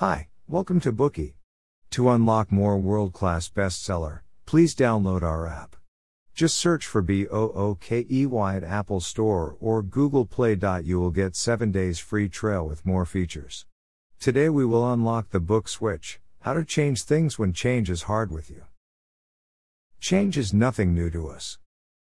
Hi, welcome to Bookey. To unlock more world class bestseller, please download our app. Just search for B O O K E Y at Apple Store or Google Play. You will get 7 days free trial with more features. Today we will unlock the book Switch How to Change Things When Change is Hard with You. Change is nothing new to us.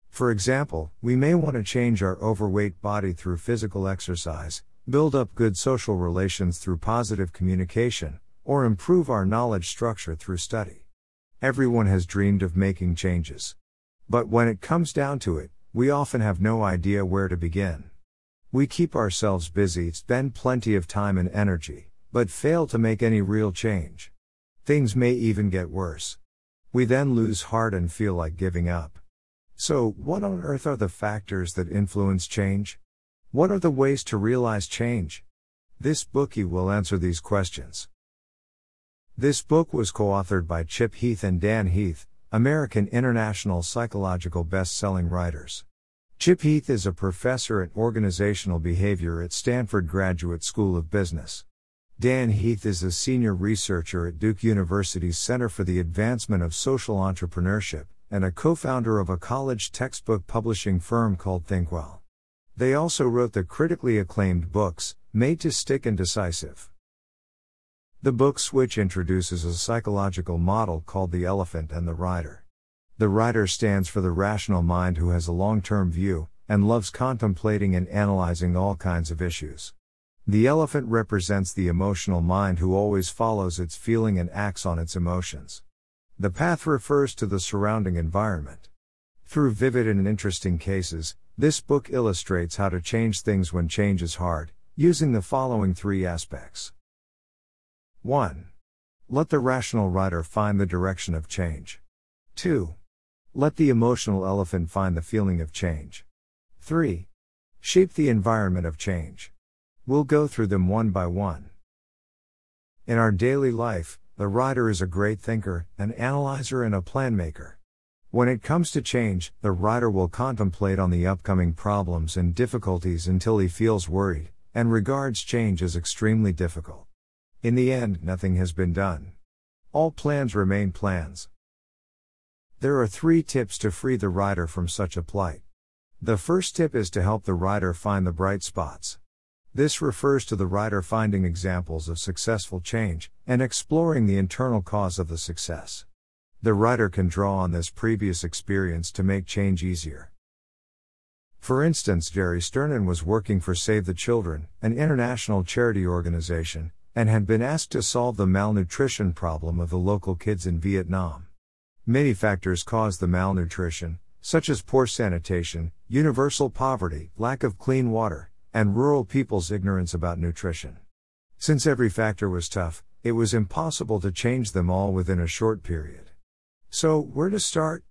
For example, we may want to change our overweight body through physical exercise, build up good social relations through positive communication, or improve our knowledge structure through study. Everyone has dreamed of making changes. But when it comes down to it, we often have no idea where to begin. We keep ourselves busy, spend plenty of time and energy, but fail to make any real change. Things may even get worse. We then lose heart and feel like giving up. So, what on earth are the factors that influence change? What are the ways to realize change? This Bookey will answer these questions. This book was co authored by Chip Heath and Dan Heath, American International Psychological Best Selling Writers. Chip Heath is a professor at organizational behavior at Stanford Graduate School of Business. Dan Heath is a senior researcher at Duke University's Center for the Advancement of Social Entrepreneurship and a co founder of a college textbook publishing firm called Thinkwell. They also wrote the critically acclaimed books, Made to Stick and Decisive. The book Switch introduces a psychological model called the elephant and the rider. The rider stands for the rational mind who has a long term view, and loves contemplating and analyzing all kinds of issues. The elephant represents the emotional mind who always follows its feeling and acts on its emotions. The path refers to the surrounding environment. Through vivid and interesting cases, this book illustrates how to change things when change is hard, using the following three aspects. 1. Let the rational rider find the direction of change. 2. Let the emotional elephant find the feeling of change. 3. Shape the environment of change. We'll go through them one by one. In our daily life, the rider is a great thinker, an analyzer, and a plan maker. When it comes to change, the rider will contemplate on the upcoming problems and difficulties until he feels worried, and regards change as extremely difficult. In the end, nothing has been done. All plans remain plans. There are three tips to free the rider from such a plight. The first tip is to help the rider find the bright spots. This refers to the rider finding examples of successful change and exploring the internal cause of the success. The rider can draw on this previous experience to make change easier. For instance, Jerry Sternin was working for Save the Children, an international charity organization, and had been asked to solve the malnutrition problem of the local kids in Vietnam. Many factors cause the malnutrition, such as poor sanitation, universal poverty, lack of clean water, and rural people's ignorance about nutrition. Since every factor was tough, it was impossible to change them all within a short period. So, where to start?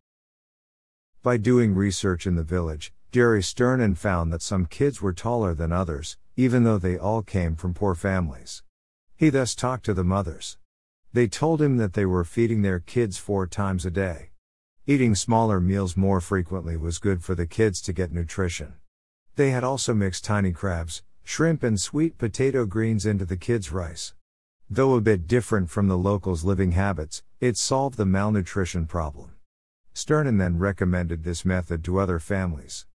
By doing research in the village, Jerry Sternin found that some kids were taller than others, even though they all came from poor families. He thus talked to the mothers. They told him that they were feeding their kids four times a day. Eating smaller meals more frequently was good for the kids to get nutrition. They had also mixed tiny crabs, shrimp, and sweet potato greens into the kids' rice. Though a bit different from the locals' living habits, it solved the malnutrition problem. Sternin then recommended this method to other families.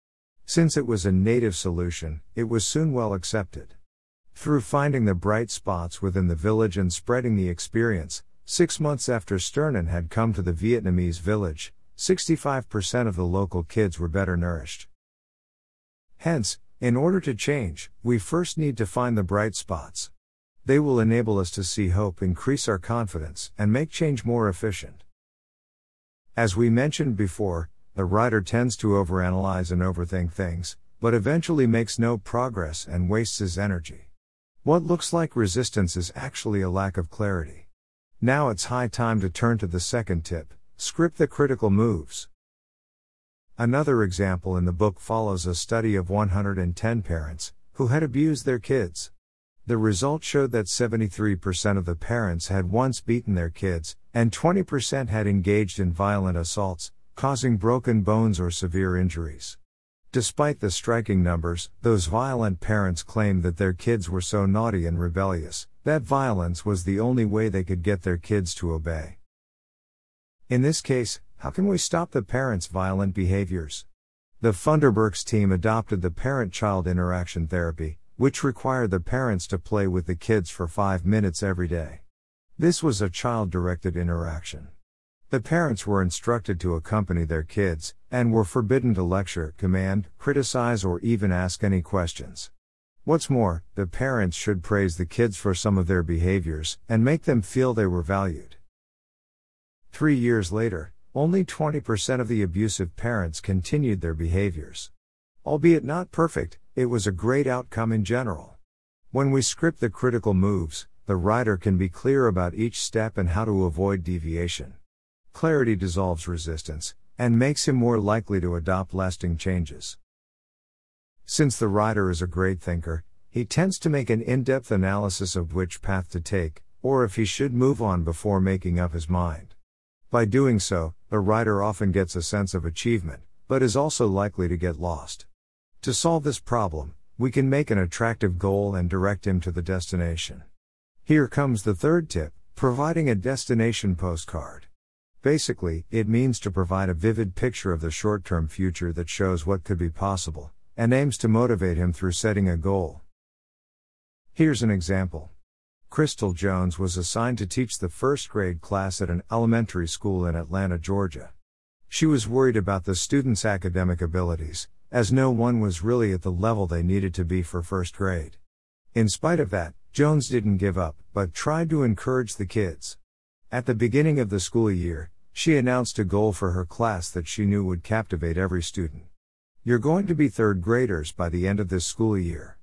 Since it was a native solution, it was soon well accepted. Through finding the bright spots within the village and spreading the experience, six months after Sternin had come to the Vietnamese village, 65% of the local kids were better nourished. Hence, in order to change, we first need to find the bright spots. They will enable us to see hope, increase our confidence, and make change more efficient. As we mentioned before, the rider tends to overanalyze and overthink things, but eventually makes no progress and wastes his energy. What looks like resistance is actually a lack of clarity. Now it's high time to turn to the second tip script the critical moves. Another example in the book follows a study of 110 parents who had abused their kids. The result showed that 73% of the parents had once beaten their kids, and 20% had engaged in violent assaults, causing broken bones or severe injuries. Despite the striking numbers, those violent parents claimed that their kids were so naughty and rebellious, that violence was the only way they could get their kids to obey. In this case, how can we stop the parents' violent behaviors? The Funderburks team adopted the parent child interaction therapy, which required the parents to play with the kids for five minutes every day. This was a child directed interaction. The parents were instructed to accompany their kids, and were forbidden to lecture, command, criticize, or even ask any questions. What's more, the parents should praise the kids for some of their behaviors, and make them feel they were valued. Three years later, only 20% of the abusive parents continued their behaviors. Albeit not perfect, it was a great outcome in general. When we script the critical moves, the rider can be clear about each step and how to avoid deviation. Clarity dissolves resistance, and makes him more likely to adopt lasting changes. Since the rider is a great thinker, he tends to make an in depth analysis of which path to take, or if he should move on before making up his mind. By doing so, the rider often gets a sense of achievement, but is also likely to get lost. To solve this problem, we can make an attractive goal and direct him to the destination. Here comes the third tip providing a destination postcard. Basically, it means to provide a vivid picture of the short term future that shows what could be possible, and aims to motivate him through setting a goal. Here's an example. Crystal Jones was assigned to teach the first grade class at an elementary school in Atlanta, Georgia. She was worried about the students' academic abilities, as no one was really at the level they needed to be for first grade. In spite of that, Jones didn't give up, but tried to encourage the kids. At the beginning of the school year, she announced a goal for her class that she knew would captivate every student. You're going to be third graders by the end of this school year.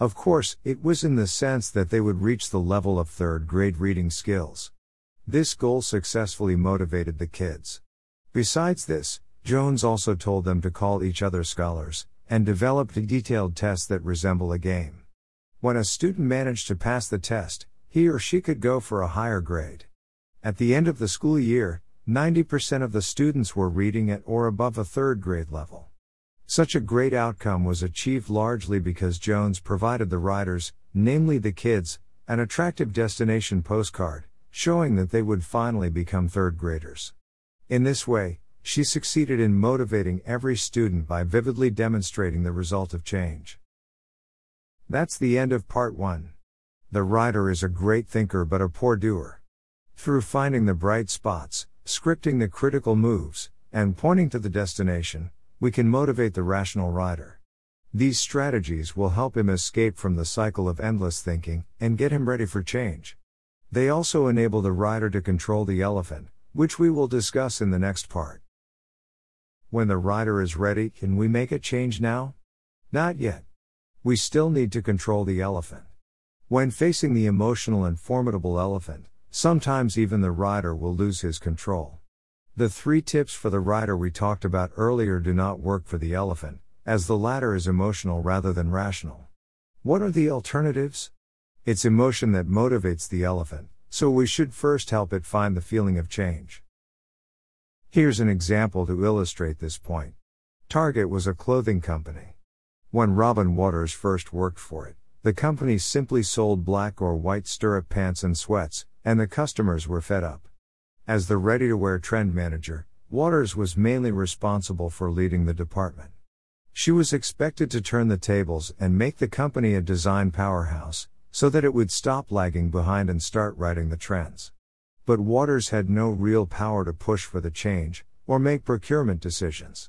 Of course, it was in the sense that they would reach the level of third grade reading skills. This goal successfully motivated the kids. Besides this, Jones also told them to call each other scholars, and developed detailed tests that resemble a game. When a student managed to pass the test, he or she could go for a higher grade. At the end of the school year, 90% of the students were reading at or above a third grade level. Such a great outcome was achieved largely because Jones provided the riders, namely the kids, an attractive destination postcard, showing that they would finally become third graders. In this way, she succeeded in motivating every student by vividly demonstrating the result of change. That's the end of part 1. The rider is a great thinker but a poor doer. Through finding the bright spots, scripting the critical moves, and pointing to the destination, we can motivate the rational rider. These strategies will help him escape from the cycle of endless thinking and get him ready for change. They also enable the rider to control the elephant, which we will discuss in the next part. When the rider is ready, can we make a change now? Not yet. We still need to control the elephant. When facing the emotional and formidable elephant, sometimes even the rider will lose his control. The three tips for the rider we talked about earlier do not work for the elephant, as the latter is emotional rather than rational. What are the alternatives? It's emotion that motivates the elephant, so we should first help it find the feeling of change. Here's an example to illustrate this point. Target was a clothing company. When Robin Waters first worked for it, the company simply sold black or white stirrup pants and sweats, and the customers were fed up. As the ready to wear trend manager, Waters was mainly responsible for leading the department. She was expected to turn the tables and make the company a design powerhouse, so that it would stop lagging behind and start riding the trends. But Waters had no real power to push for the change, or make procurement decisions.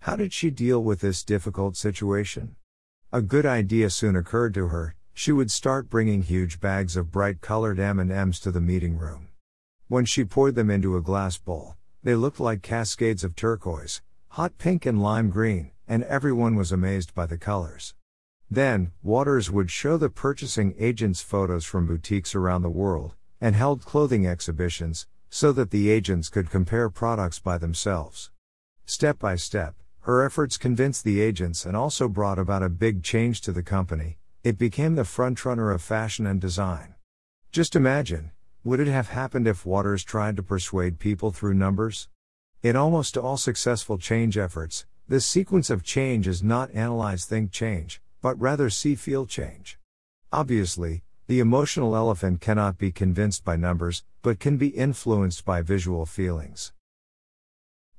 How did she deal with this difficult situation? A good idea soon occurred to her. She would start bringing huge bags of bright colored M&Ms to the meeting room. When she poured them into a glass bowl, they looked like cascades of turquoise, hot pink and lime green, and everyone was amazed by the colors. Then, Waters would show the purchasing agents photos from boutiques around the world, and held clothing exhibitions, so that the agents could compare products by themselves. Step by step, her efforts convinced the agents and also brought about a big change to the company. It became the frontrunner of fashion and design. Just imagine, would it have happened if Waters tried to persuade people through numbers? In almost all successful change efforts, this sequence of change is not analyze think change, but rather see feel change. Obviously, The emotional elephant cannot be convinced by numbers, but can be influenced by visual feelings.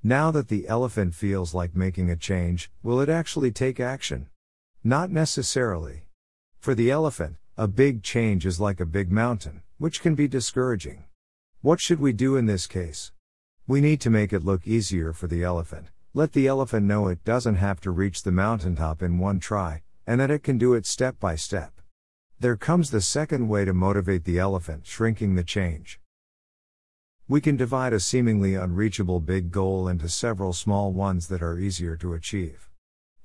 Now that the elephant feels like making a change, will it actually take action? Not necessarily. For the elephant, a big change is like a big mountain, which can be discouraging. What should we do in this case? We need to make it look easier for the elephant. Let the elephant know it doesn't have to reach the mountaintop in one try, and that it can do it step by step. There comes the second way to motivate the elephant, shrinking the change. We can divide a seemingly unreachable big goal into several small ones that are easier to achieve.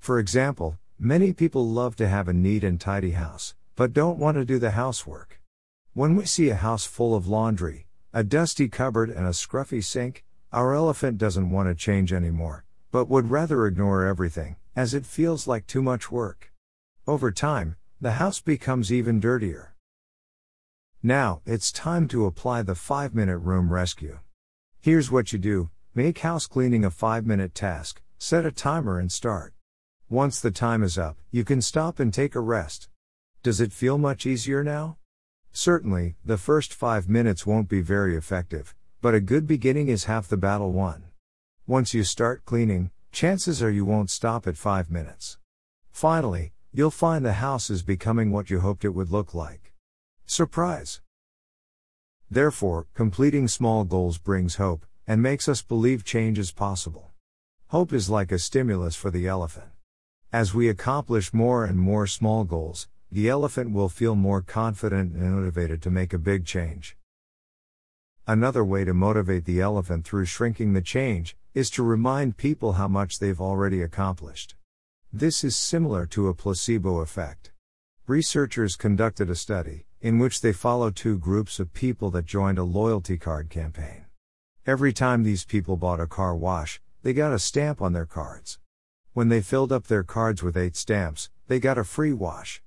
For example, many people love to have a neat and tidy house, but don't want to do the housework. When we see a house full of laundry, a dusty cupboard, and a scruffy sink, our elephant doesn't want to change anymore, but would rather ignore everything, as it feels like too much work. Over time, the house becomes even dirtier. Now, it's time to apply the 5 minute room rescue. Here's what you do make house cleaning a 5 minute task, set a timer and start. Once the time is up, you can stop and take a rest. Does it feel much easier now? Certainly, the first 5 minutes won't be very effective, but a good beginning is half the battle won. Once you start cleaning, chances are you won't stop at 5 minutes. Finally, you'll find the house is becoming what you hoped it would look like. Surprise! Therefore, completing small goals brings hope, and makes us believe change is possible. Hope is like a stimulus for the elephant. As we accomplish more and more small goals, the elephant will feel more confident and motivated to make a big change. Another way to motivate the elephant through shrinking the change is to remind people how much they've already accomplished. This is similar to a placebo effect. Researchers conducted a study, in which they followed two groups of people that joined a loyalty card campaign. Every time these people bought a car wash, they got a stamp on their cards. When they filled up their cards with eight stamps, they got a free wash.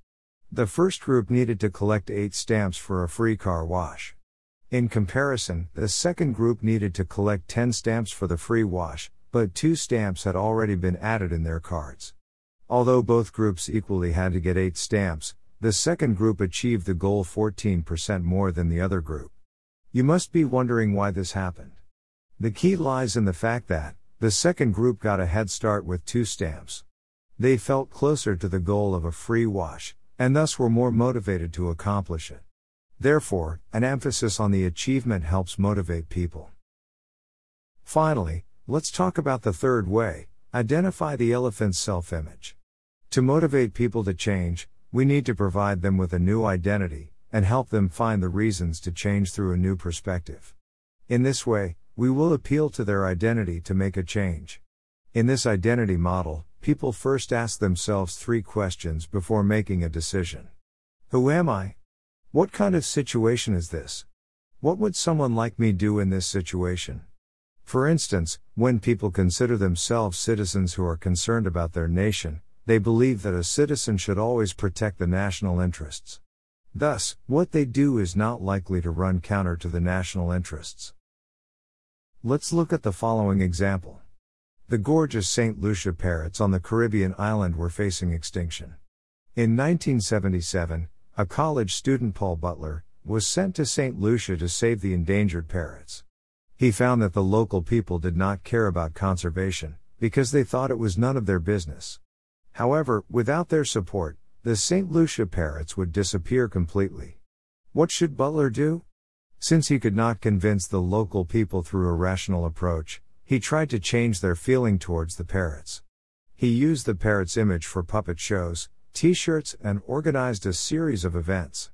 The first group needed to collect eight stamps for a free car wash. In comparison, the second group needed to collect 10 stamps for the free wash, but two stamps had already been added in their cards. Although both groups equally had to get 8 stamps, the second group achieved the goal 14% more than the other group. You must be wondering why this happened. The key lies in the fact that, the second group got a head start with two stamps. They felt closer to the goal of a free wash, and thus were more motivated to accomplish it. Therefore, an emphasis on the achievement helps motivate people. Finally, let's talk about the third way identify the elephant's self image. To motivate people to change, we need to provide them with a new identity, and help them find the reasons to change through a new perspective. In this way, we will appeal to their identity to make a change. In this identity model, people first ask themselves three questions before making a decision Who am I? What kind of situation is this? What would someone like me do in this situation? For instance, when people consider themselves citizens who are concerned about their nation, they believe that a citizen should always protect the national interests. Thus, what they do is not likely to run counter to the national interests. Let's look at the following example. The gorgeous St. Lucia parrots on the Caribbean island were facing extinction. In 1977, a college student, Paul Butler, was sent to St. Lucia to save the endangered parrots. He found that the local people did not care about conservation, because they thought it was none of their business. However, without their support, the St. Lucia parrots would disappear completely. What should Butler do? Since he could not convince the local people through a rational approach, he tried to change their feeling towards the parrots. He used the parrot's image for puppet shows, t shirts, and organized a series of events.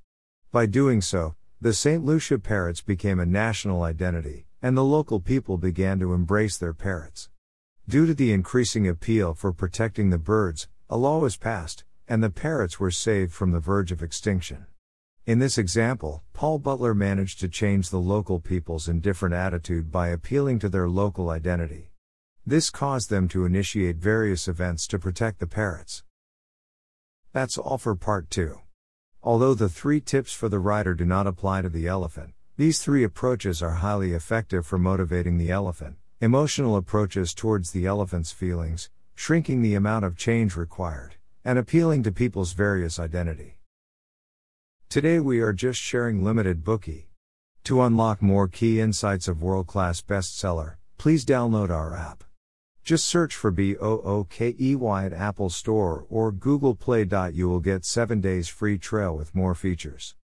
By doing so, the St. Lucia parrots became a national identity, and the local people began to embrace their parrots. Due to the increasing appeal for protecting the birds, a law was passed, and the parrots were saved from the verge of extinction. In this example, Paul Butler managed to change the local people's indifferent attitude by appealing to their local identity. This caused them to initiate various events to protect the parrots. That's all for part 2. Although the three tips for the rider do not apply to the elephant, these three approaches are highly effective for motivating the elephant emotional approaches towards the elephant's feelings, shrinking the amount of change required, and appealing to people's various identity. Today we are just sharing limited Bookey. To unlock more key insights of world class bestseller, please download our app. Just search for B O O K E Y at Apple Store or Google Play. You will get 7 days free trial with more features.